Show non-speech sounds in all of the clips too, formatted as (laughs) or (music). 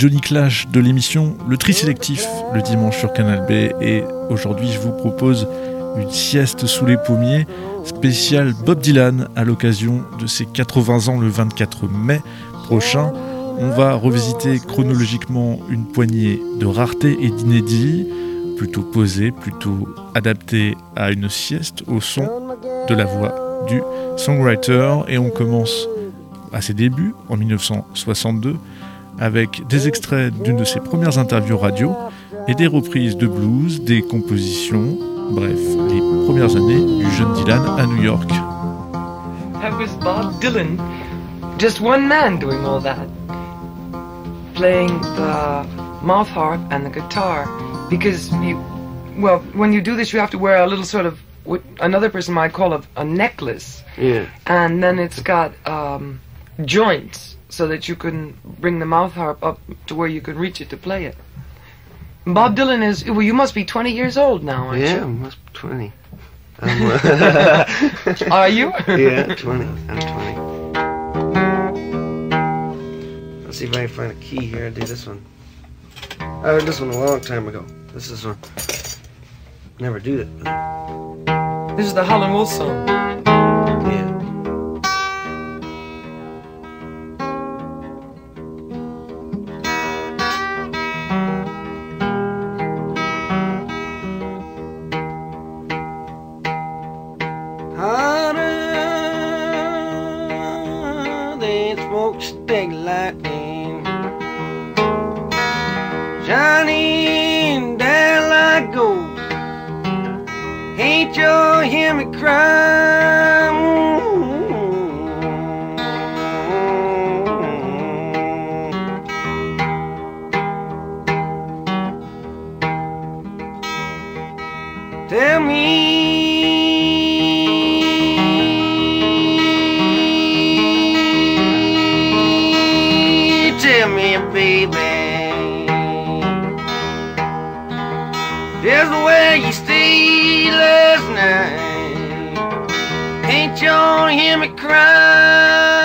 Johnny Clash de l'émission Le Tri Sélectif le dimanche sur Canal B et aujourd'hui je vous propose une sieste sous les pommiers spéciale Bob Dylan à l'occasion de ses 80 ans le 24 mai prochain. On va revisiter chronologiquement une poignée de raretés et d'inédits, plutôt posés, plutôt adaptés à une sieste au son de la voix du songwriter et on commence à ses débuts en 1962 avec des extraits d'une de ses premières interviews radio et des reprises de blues, des compositions, bref, les premières années du jeune Dylan à New York. That was Bob Dylan, just one man doing all that, playing the mouth harp and the guitar. Because you, well, when you do this, you have to wear a little sort of what another person might call a, a necklace, Yeah. and then it's got um, joints so that you can bring the mouth harp up to where you can reach it to play it. Bob Dylan is well. You must be 20 years old now, aren't Yeah, you? must be 20. (laughs) I'm, uh, (laughs) Are you? yeah, 20. I'm 20. Let's see if I can find a key here. I'll do this one. I heard this one a long time ago. This is one. Never do but- This is the Howlin' Wolf song. Hear me cry?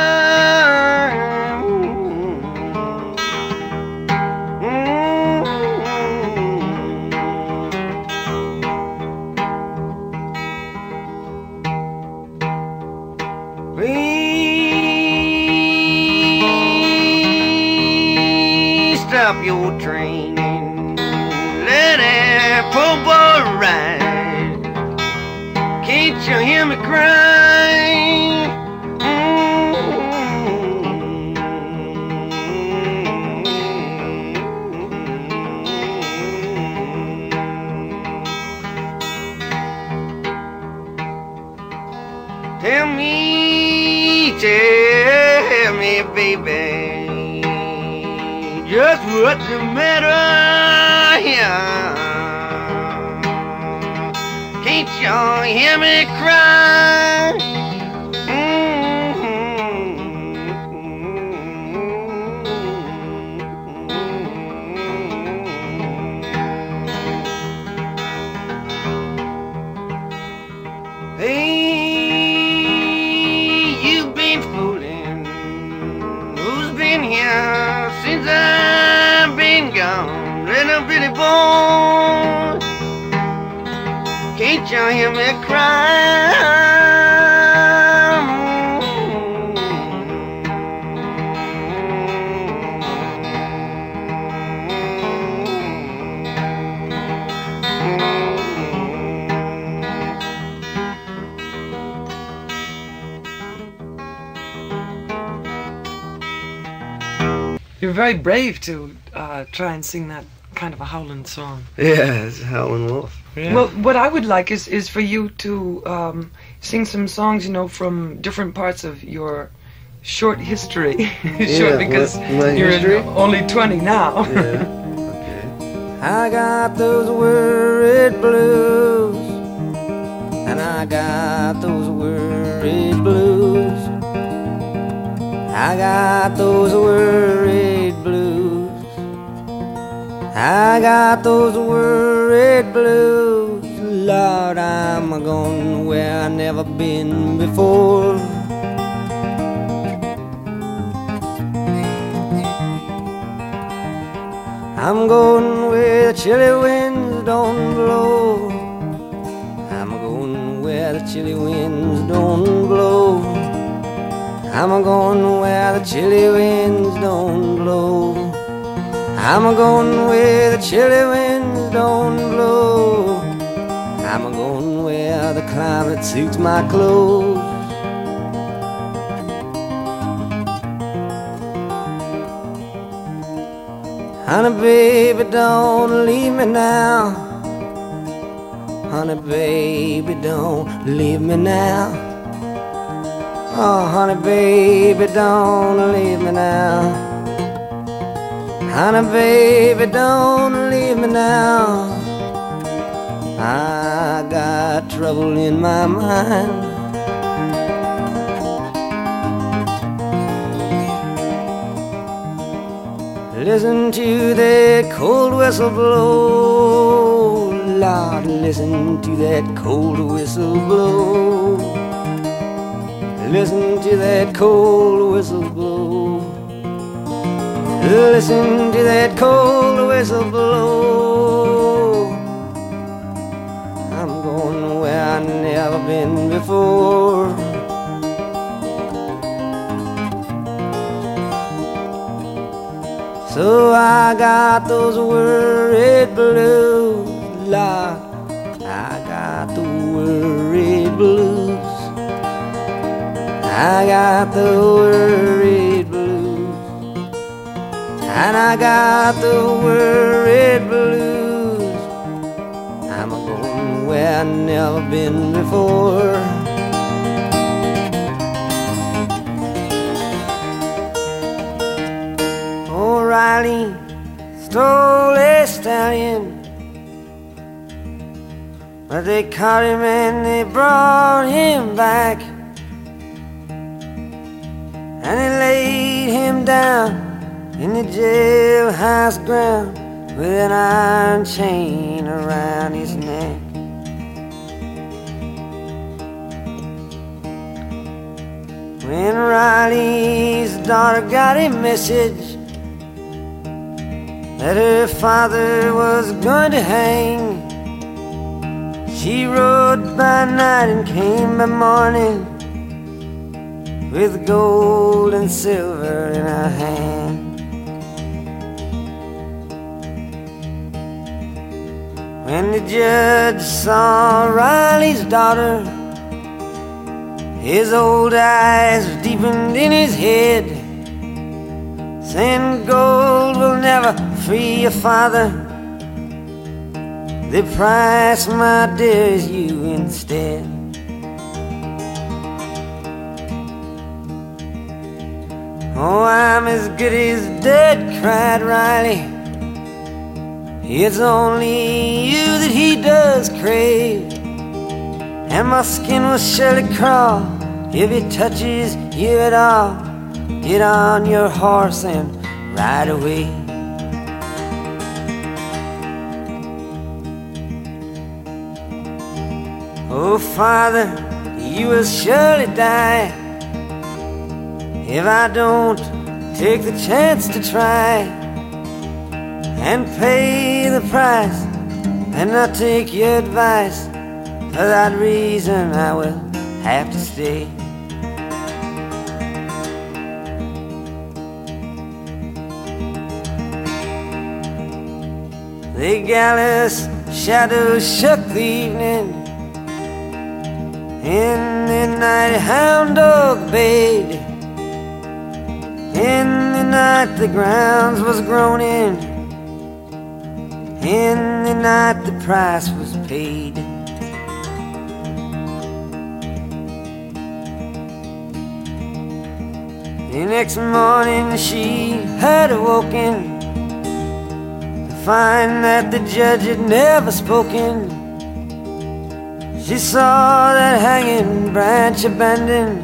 Can't you Did you hear me crying? You're very brave to uh, try and sing that kind of a howling song. Yeah, it's Howlin' Wolf. Well, what I would like is, is for you to um, sing some songs, you know, from different parts of your short history. (laughs) Yeah, short because what- my you're history? only 20 now. Yeah. (laughs) okay. I got those worried blues, and I got those worried blues. I got those worried blues. I got those worried blues. Lord, I'm a going where I never been before. I'm going where the chilly winds don't blow. I'm going where the chilly winds don't blow. I'm going where the chilly winds don't blow. I'm going where the chilly winds don't blow. Climate suits my clothes. Honey, baby, don't leave me now. Honey, baby, don't leave me now. Oh, honey, baby, don't leave me now. Honey, baby, don't leave me now. I got trouble in my mind. Listen to that cold whistle blow. Lord, listen to that cold whistle blow. Listen to that cold whistle blow. Listen to that cold whistle blow. I've never been before. So I got those worried blues, Lord. I got the worried blues. I got the worried blues. And I got the worried blues. Where I've never been before. O'Reilly stole a stallion. But they caught him and they brought him back. And they laid him down in the jailhouse ground with an iron chain around his neck. When Riley's daughter got a message that her father was going to hang, she rode by night and came by morning with gold and silver in her hand. When the judge saw Riley's daughter, his old eyes deepened in his head, saying, Gold will never free your father. The price, my dear, is you instead. Oh, I'm as good as dead, cried Riley. It's only you that he does crave. And my skin will surely crawl if it touches you at all. Get on your horse and ride away. Oh, Father, you will surely die if I don't take the chance to try and pay the price and not take your advice. For that reason, I will have to stay. The gallows shadows shook the evening, and the night hound dog bayed. In the night the grounds was groaning. In the night the price was paid. The next morning she had awoken find that the judge had never spoken. She saw that hanging branch abandoned.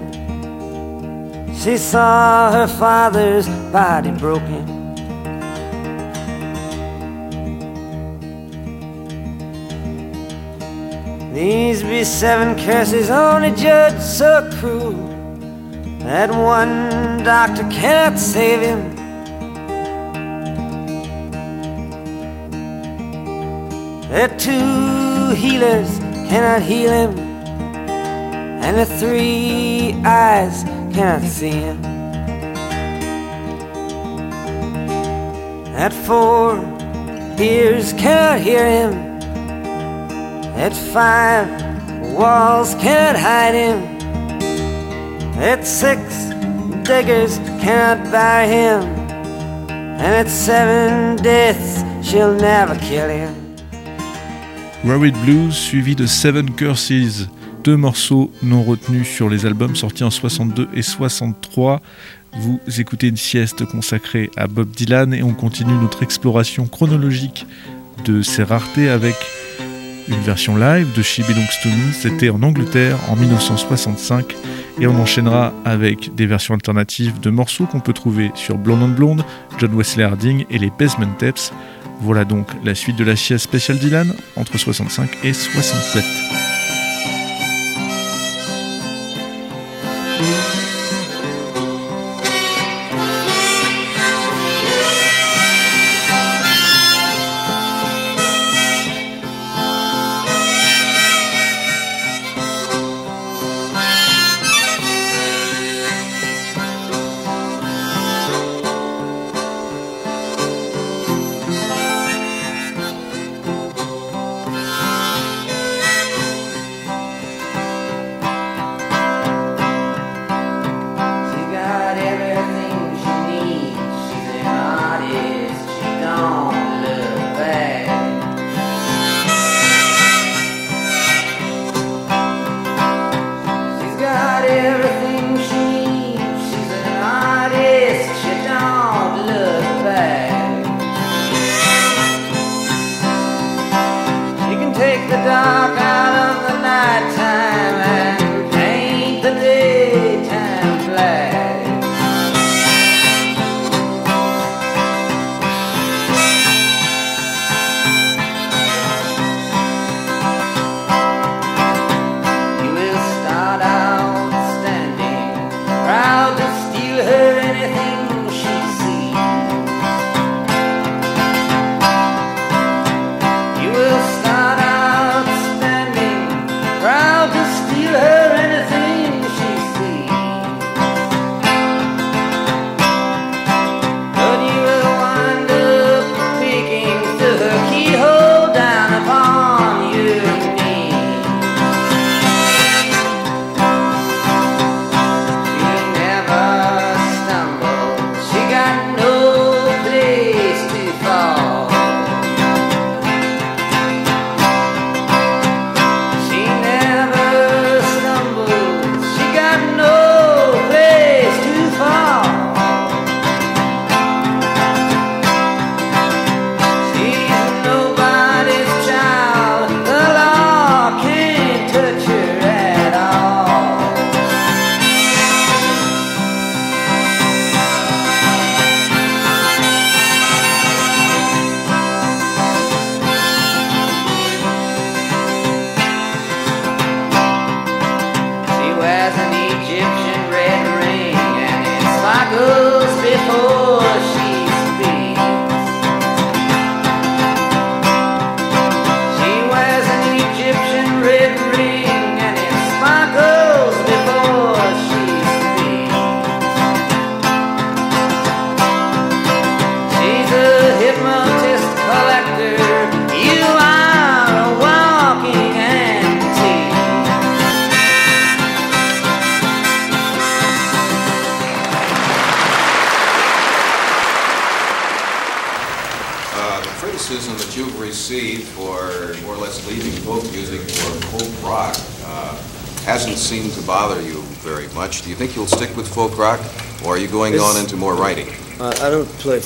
She saw her father's body broken. These be seven curses on a judge so cruel that one doctor cannot save him. That two healers cannot heal him, and the three eyes cannot see him. That four ears cannot hear him. That five walls can't hide him. That six diggers cannot bury him. And that seven deaths she'll never kill him. Worried Blues suivi de Seven Curses, deux morceaux non retenus sur les albums sortis en 62 et 63. Vous écoutez une sieste consacrée à Bob Dylan et on continue notre exploration chronologique de ses raretés avec une version live de She Belongs to Me, c'était en Angleterre en 1965 et on enchaînera avec des versions alternatives de morceaux qu'on peut trouver sur Blonde on Blonde, John Wesley Harding et les Basement Tapes. Voilà donc la suite de la sieste spéciale Dylan entre 65 et 67.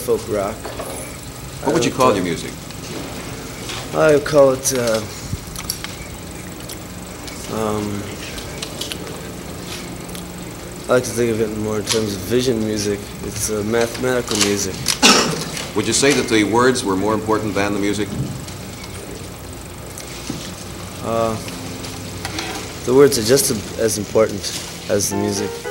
folk rock. What would you call your music? I would call it uh, um, I like to think of it more in terms of vision music. It's uh, mathematical music. Would you say that the words were more important than the music? Uh, the words are just as important as the music.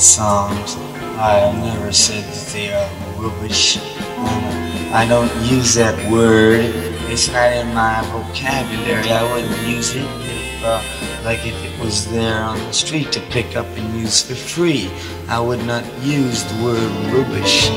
Songs. I never said that they are rubbish. I don't use that word. It's not in my vocabulary. I wouldn't use it if, uh, like if it was there on the street to pick up and use for free. I would not use the word rubbish.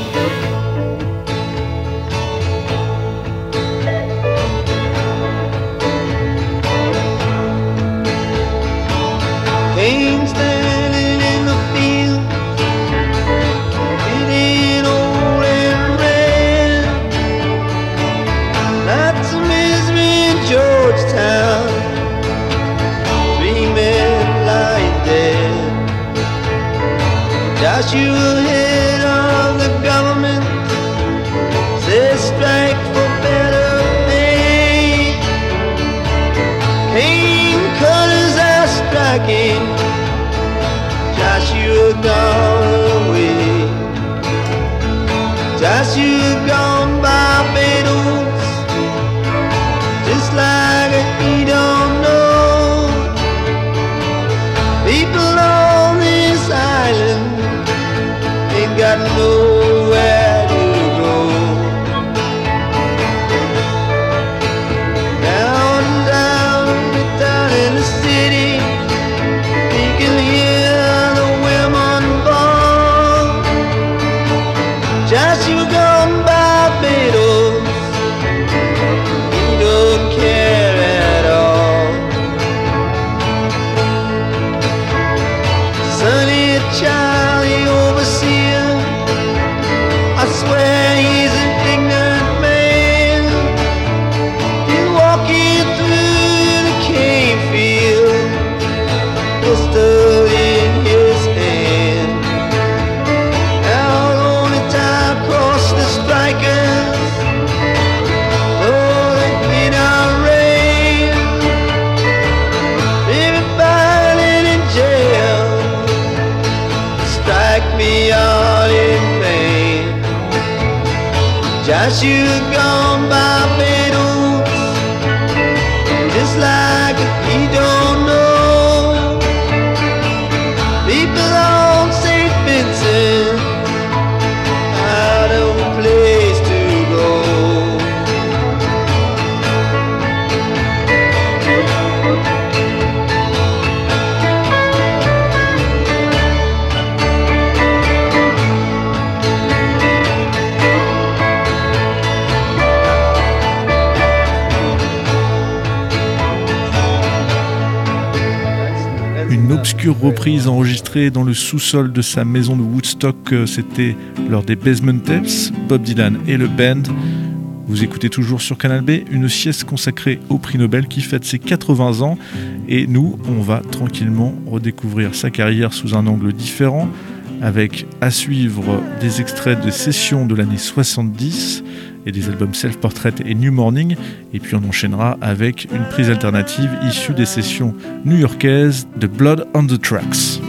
Joshua gone away. Joshua as you obscure reprise enregistrée dans le sous-sol de sa maison de Woodstock, euh, c'était lors des Basement Tapes, Bob Dylan et le band. Vous écoutez toujours sur Canal B une sieste consacrée au prix Nobel qui fête ses 80 ans. Et nous, on va tranquillement redécouvrir sa carrière sous un angle différent avec à suivre des extraits de sessions de l'année 70 et des albums Self-Portrait et New Morning et puis on enchaînera avec une prise alternative issue des sessions new-yorkaises de Blood on the Tracks.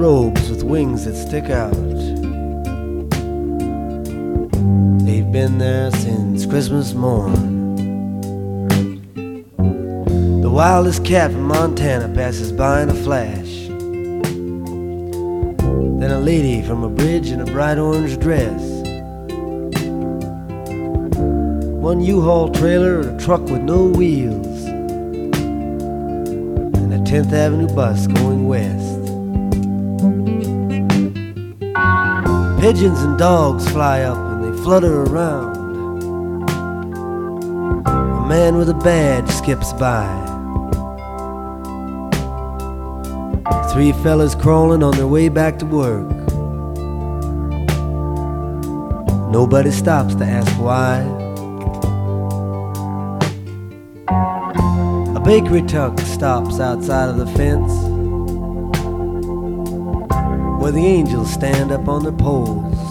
Robes with wings that stick out. They've been there since Christmas morn. The wildest cat from Montana passes by in a flash. Then a lady from a bridge in a bright orange dress. One U-Haul trailer and a truck with no wheels. And a 10th Avenue bus going west. Pigeons and dogs fly up and they flutter around. A man with a badge skips by. Three fellas crawling on their way back to work. Nobody stops to ask why. A bakery truck stops outside of the fence where the angels stand up on their poles.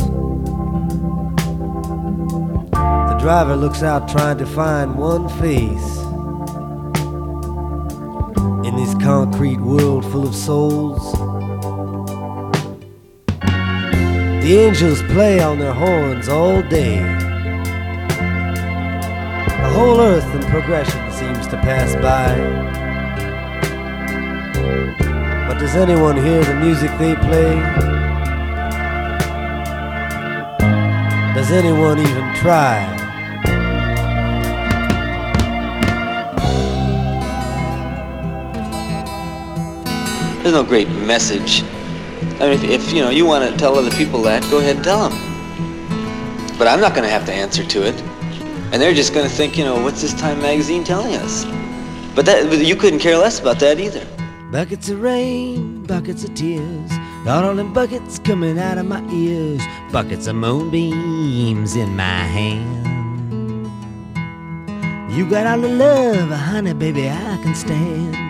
The driver looks out trying to find one face in this concrete world full of souls. The angels play on their horns all day. The whole earth in progression seems to pass by. Does anyone hear the music they play? Does anyone even try? There's no great message. I mean, if, if you know you want to tell other people that, go ahead and tell them. But I'm not going to have to answer to it, and they're just going to think, you know, what's this Time magazine telling us? But that you couldn't care less about that either. Buckets of rain, buckets of tears, all them buckets coming out of my ears, buckets of moonbeams in my hand. You got all the love, honey, baby, I can stand.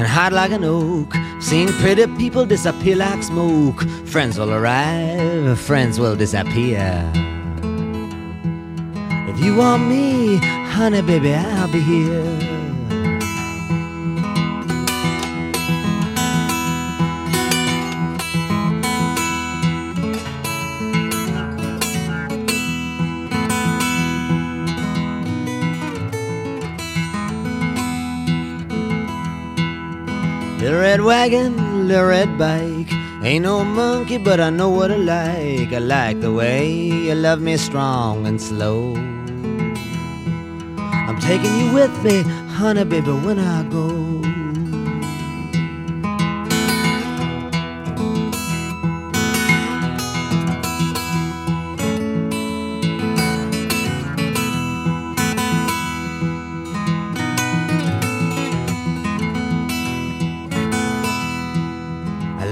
And hard like an oak, Seeing pretty people disappear like smoke. Friends will arrive, friends will disappear. If you want me, honey, baby, I'll be here. Wagon, little red bike. Ain't no monkey, but I know what I like. I like the way you love me strong and slow. I'm taking you with me, honey, baby, when I go.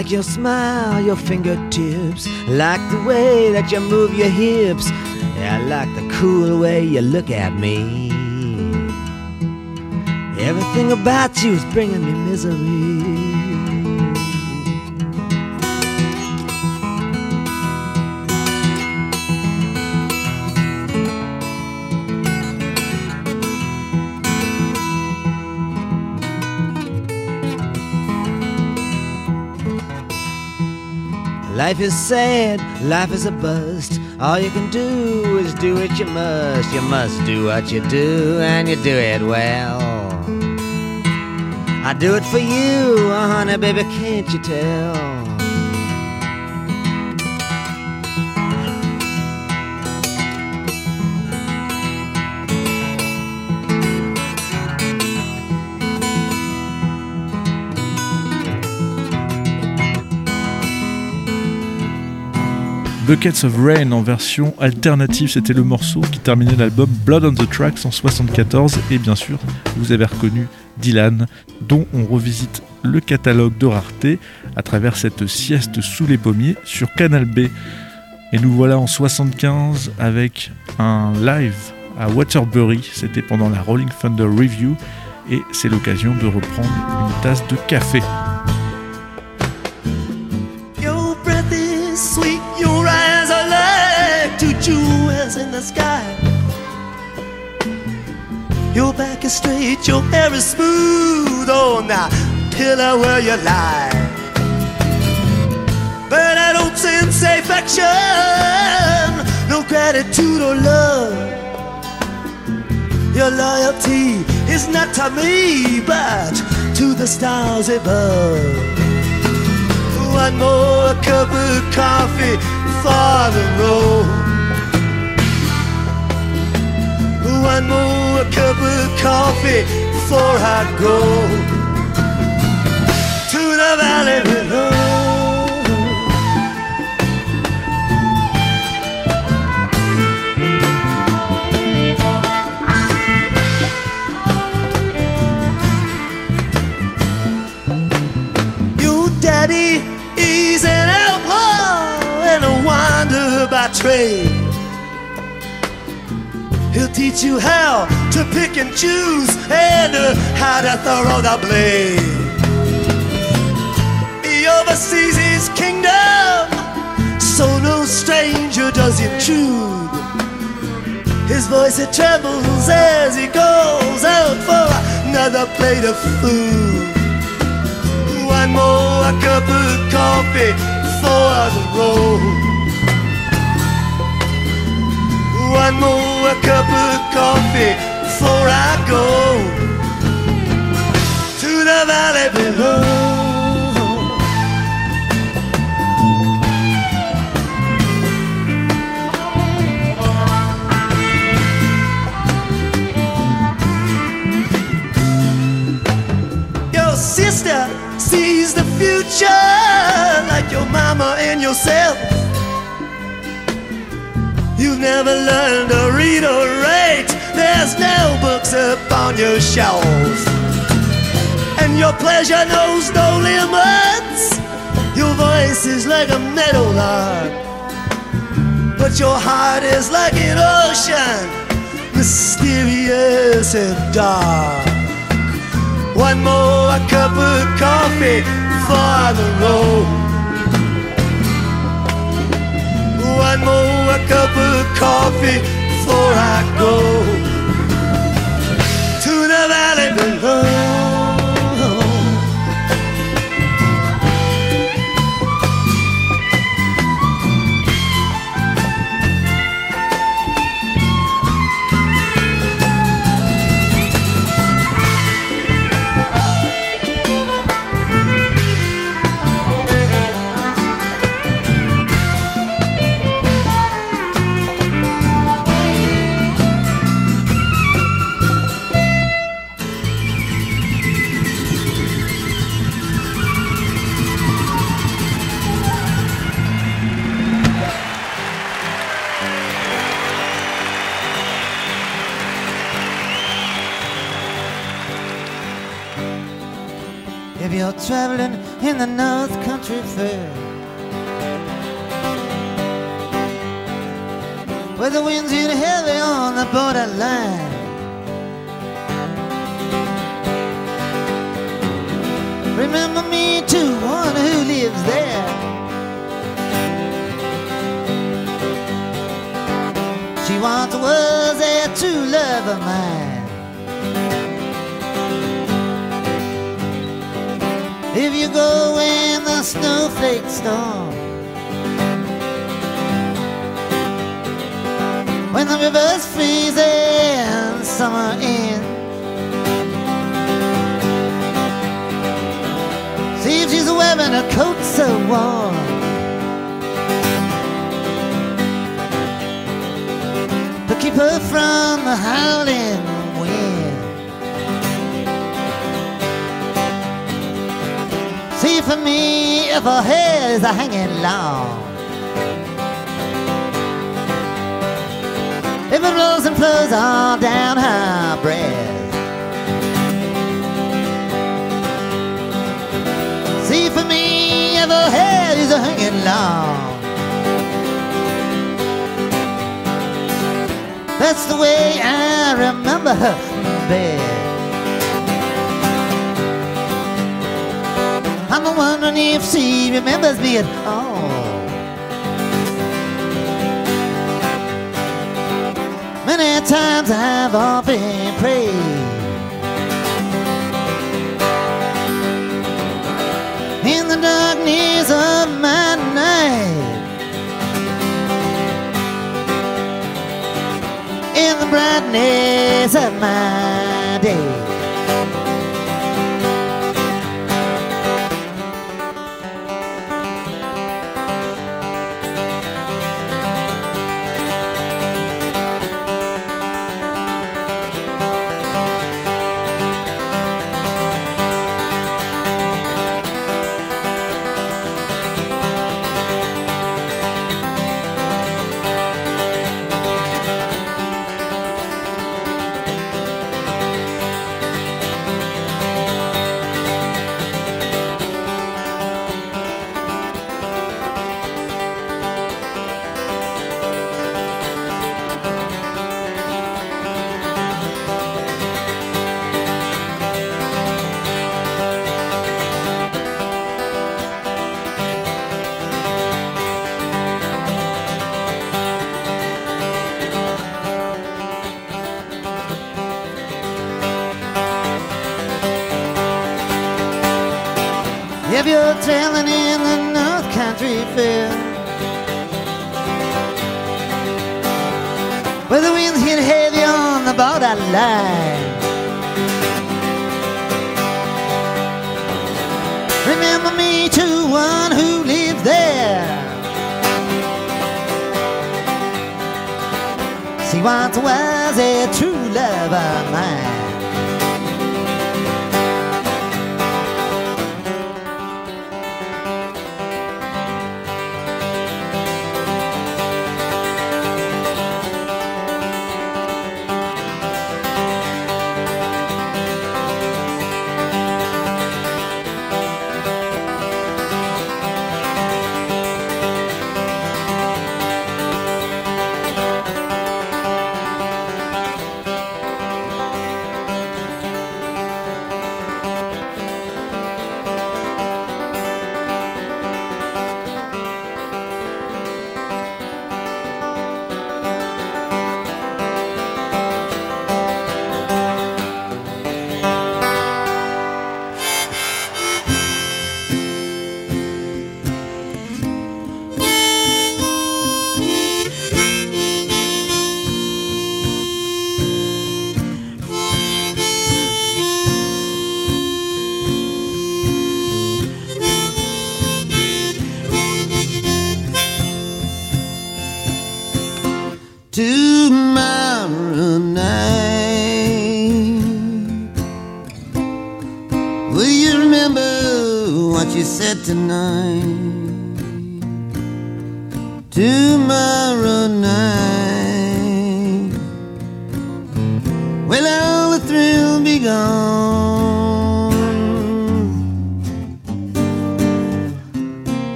Like your smile, your fingertips, like the way that you move your hips. I like the cool way you look at me. Everything about you is bringing me misery. Life is sad, life is a bust. All you can do is do what you must. You must do what you do, and you do it well. I do it for you, honey, baby, can't you tell? Buckets of Rain en version alternative, c'était le morceau qui terminait l'album Blood on the Tracks en 74 et bien sûr vous avez reconnu Dylan dont on revisite le catalogue de rareté à travers cette sieste sous les pommiers sur Canal B. Et nous voilà en 75 avec un live à Waterbury, c'était pendant la Rolling Thunder Review et c'est l'occasion de reprendre une tasse de café. Back is straight, your hair is smooth on the pillow where you lie. But I don't sense affection, no gratitude or love. Your loyalty is not to me, but to the stars above. One more cup of coffee for the road. One more cup of coffee before I go to the valley below. Daddy is an outlaw and a wanderer by trade. Teach you how to pick and choose and uh, how to throw the blade. He oversees his kingdom, so no stranger does intrude. His voice it trembles as he goes out for another plate of food. One more cup of coffee for the road. One more cup of coffee before I go to the valley below. Your sister sees the future like your mama and yourself. Never learned to read or write. There's no books upon your shelves. And your pleasure knows no limits. Your voice is like a meadowlark. But your heart is like an ocean, mysterious and dark. One more cup of coffee for the road. One more cup of coffee before I go the North Country Fair. Where the winds hit heavy on the borderline. Remember me to one who lives there. She once was a true love of mine. If you go in the snowflake storm, when the river's freezing, summer in. See if she's wearing a coat so warm. To keep her from the howling See for me if her hair is a hanging long. If it rolls and flows all down her breast. See for me if her hair is a hanging long. That's the way I remember her bed. I'm a wondering if she remembers me at all. Oh. Many times I've often prayed. In the darkness of my night. In the brightness of my day. If in the North Country Fair, where the winds hit heavy on the borderline. Remember me to one who lives there. She once was a true love of mine.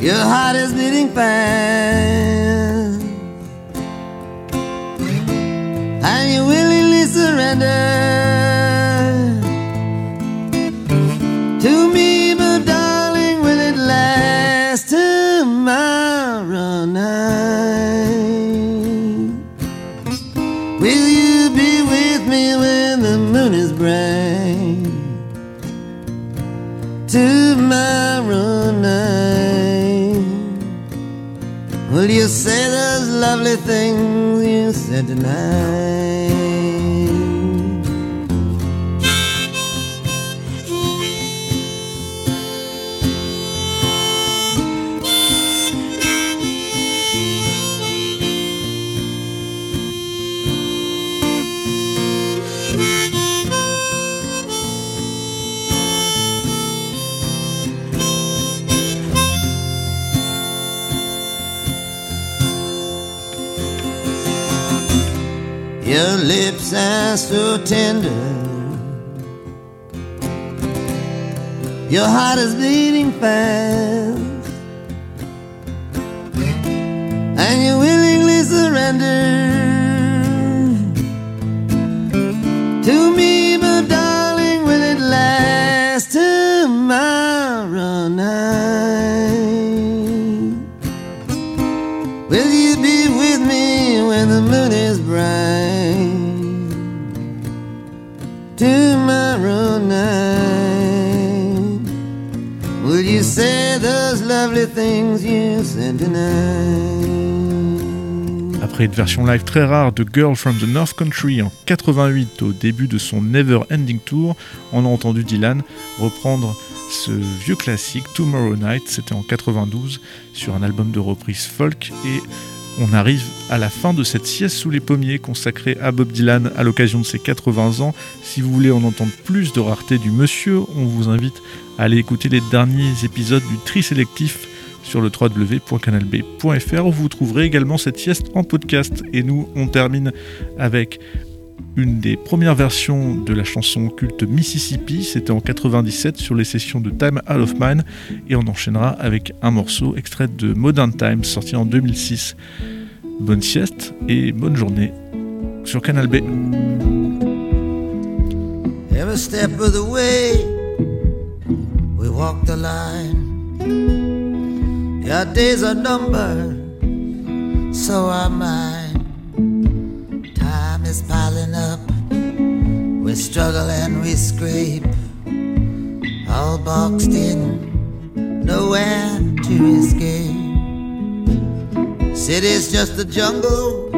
Your heart is beating fast. And you willingly surrender Tomorrow night. Will you say those lovely things you said tonight? Your lips are so tender. Your heart is beating fast. And you willingly surrender to me, but darling, will it last tomorrow Après une version live très rare de Girl from the North Country en 88 au début de son Never Ending Tour, on a entendu Dylan reprendre ce vieux classique Tomorrow Night, c'était en 92 sur un album de reprise folk et on arrive à la fin de cette sieste sous les pommiers consacrée à Bob Dylan à l'occasion de ses 80 ans. Si vous voulez en entendre plus de rareté du monsieur, on vous invite à aller écouter les derniers épisodes du tri sélectif sur le www.canalb.fr vous trouverez également cette sieste en podcast. Et nous, on termine avec une des premières versions de la chanson culte Mississippi, c'était en 97 sur les sessions de Time Out of Mind, et on enchaînera avec un morceau extrait de Modern Times sorti en 2006. Bonne sieste et bonne journée sur Canal B. Every step of the way, we walk the line. Your days are numbered, so mine. Is piling up, we struggle and we scrape. All boxed in, nowhere to escape. City's just a jungle,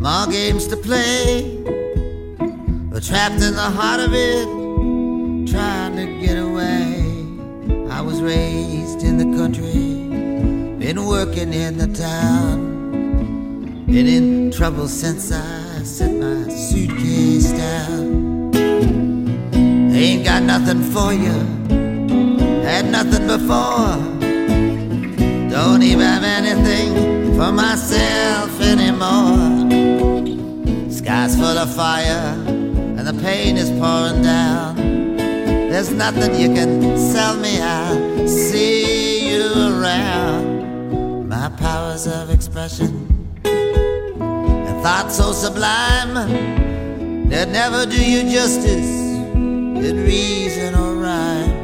more games to play. We're trapped in the heart of it, trying to get away. I was raised in the country, been working in the town, been in trouble since I set my suitcase down. Ain't got nothing for you, had nothing before. Don't even have anything for myself anymore. Sky's full of fire and the pain is pouring down. There's nothing you can sell me. I see you around. My powers of expression and thoughts so sublime that never do you justice in reason or rhyme.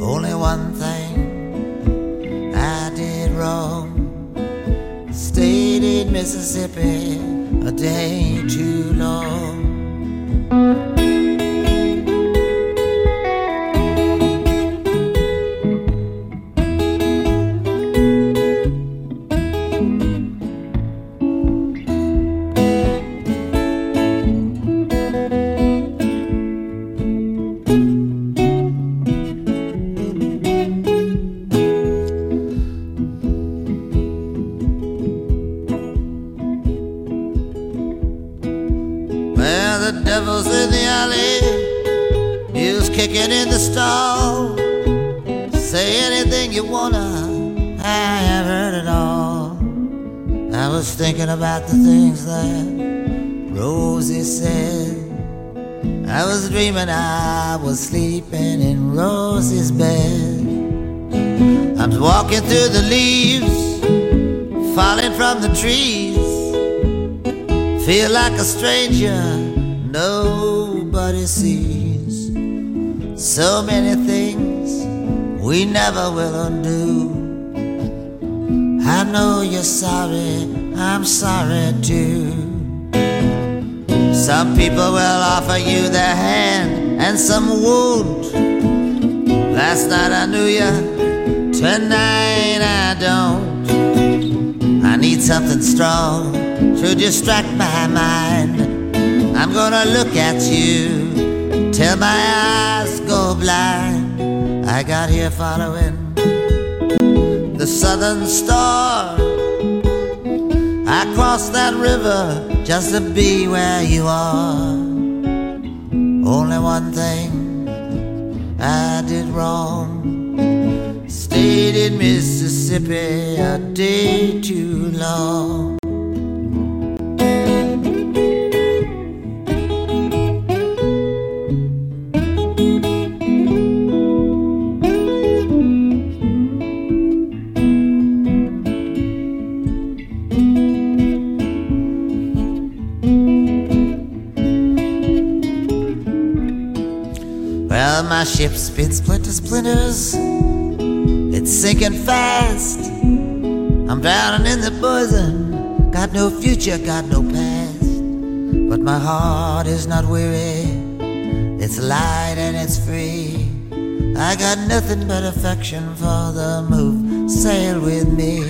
Only one thing I did wrong. Stayed in Mississippi a day too long. From the trees. Feel like a stranger, nobody sees. So many things we never will undo. I know you're sorry, I'm sorry too. Some people will offer you their hand and some won't. Last night I knew you, tonight I don't. Need something strong to distract my mind. I'm gonna look at you till my eyes go blind. I got here following the southern star. I crossed that river just to be where you are. Only one thing I did wrong. Stayed in Mississippi a day too long. Well, my ship's been split to splinters. Sinking fast. I'm drowning in the poison. Got no future, got no past. But my heart is not weary. It's light and it's free. I got nothing but affection for the move. Sail with me.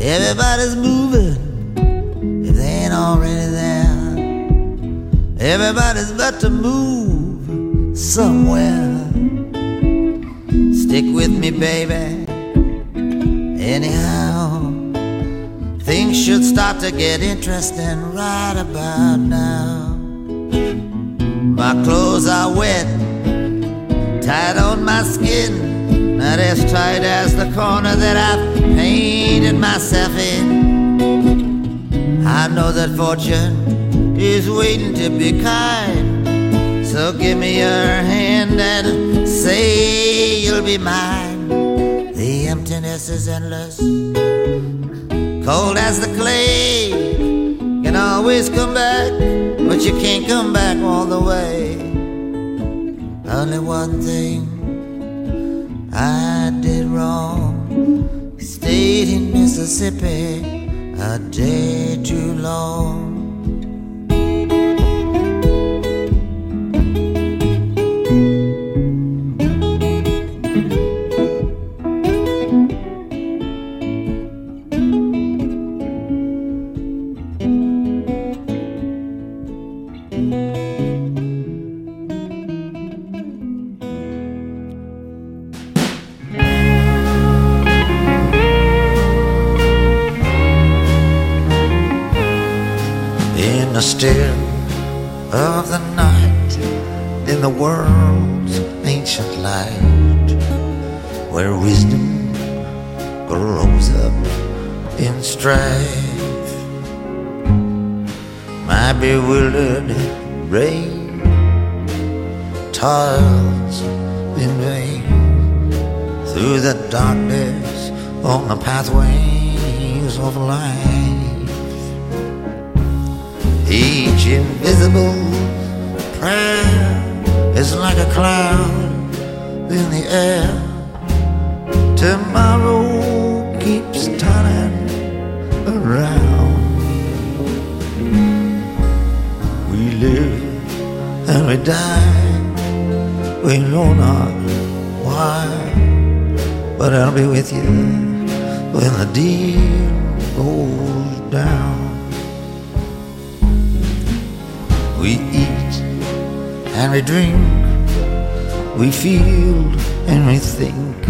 Everybody's moving if they ain't already there. Everybody's got to move somewhere. Stick with me, baby. Anyhow, things should start to get interesting right about now. My clothes are wet, tied on my skin, not as tight as the corner that I've painted myself in. I know that fortune is waiting to be kind. So give me your hand and say you'll be mine. The emptiness is endless, cold as the clay. Can always come back, but you can't come back all the way. Only one thing I did wrong. Stayed in Mississippi a day too long. In the air. Tomorrow keeps turning around. We live and we die. We know not why, but I'll be with you when the deal goes down. We eat and we drink, we feel and we think.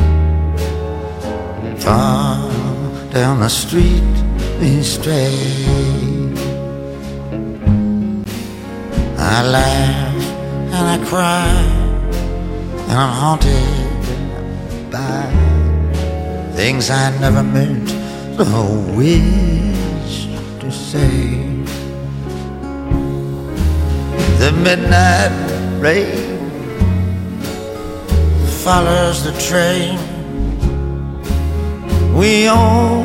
Far down the street we stray. I laugh and I cry and I'm haunted by. Things I never meant or wish to say. The midnight rain follows the train. We all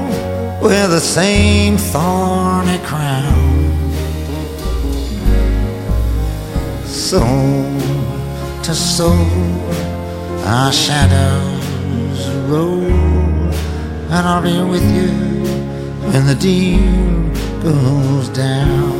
wear the same thorny crown. Soul to soul, our shadows roll, and I'll be with you when the dew goes down.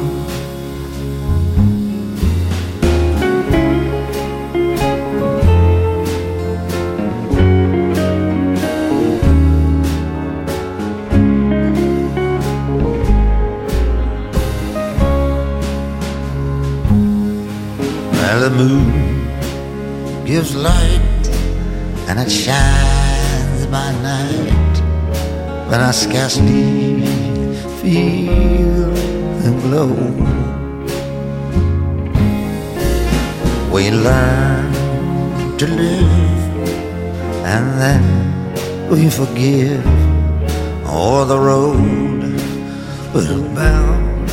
Well, the moon gives light and it shines by night, but I scarcely feel the glow. We learn to live and then we forgive, or the road we're bound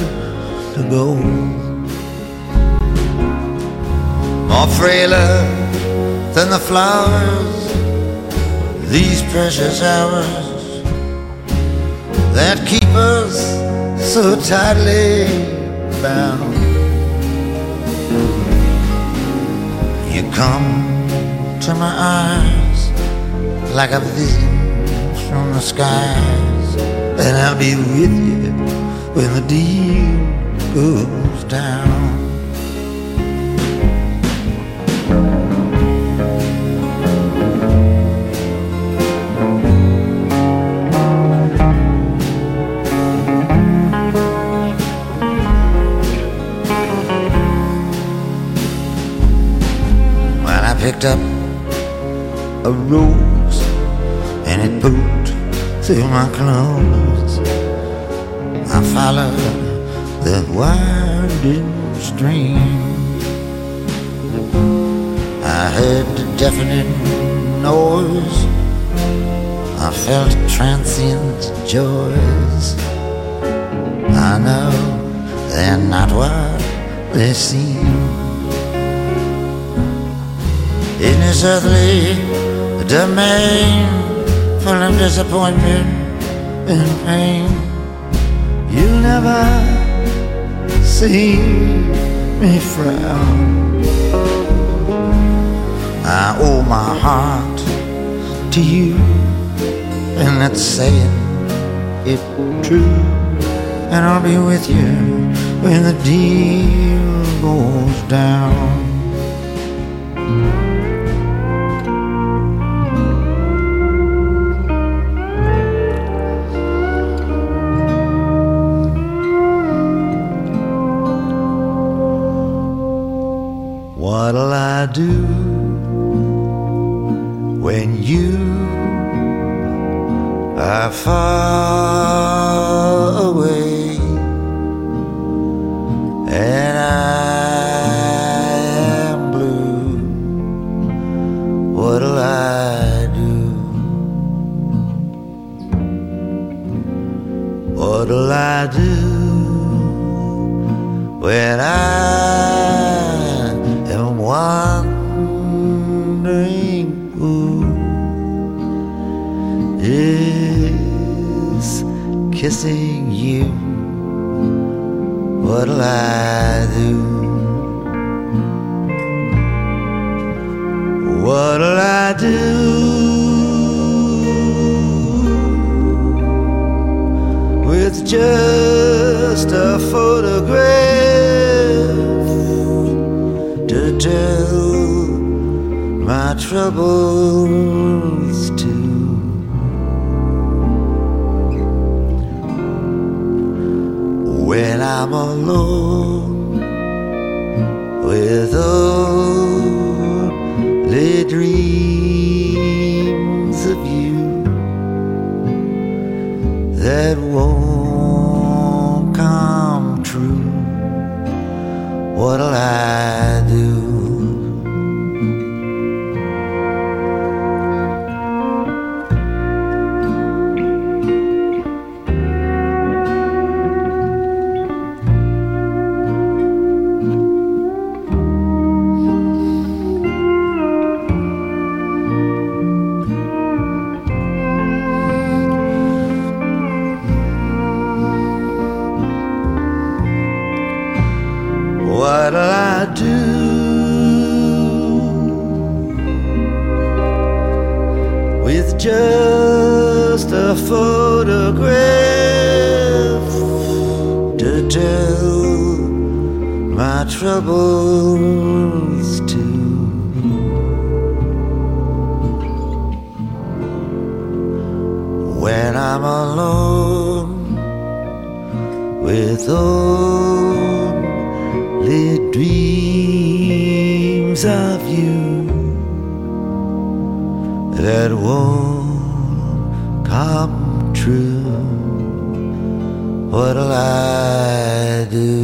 to go more frailer than the flowers, these precious hours that keep us so tightly bound. You come to my eyes like a vision from the skies, and I'll be with you when the deal goes down. Picked up a rose and it pooped through my clothes, I followed the winding stream. I heard the deafening noise. I felt transient joys. I know they're not what they seem. In this earthly domain full of disappointment and pain, you'll never see me frown. I owe my heart to you, and that's saying it true. And I'll be with you when the deal goes down. Do when you are far away and I am blue? What'll I do? What'll I do when I I do? What'll I do with just a photograph to tell my troubles alone with only dreams of you that won't come true. What'll I do? My troubles to. When I'm alone with only dreams of you that won't come true, what'll I do?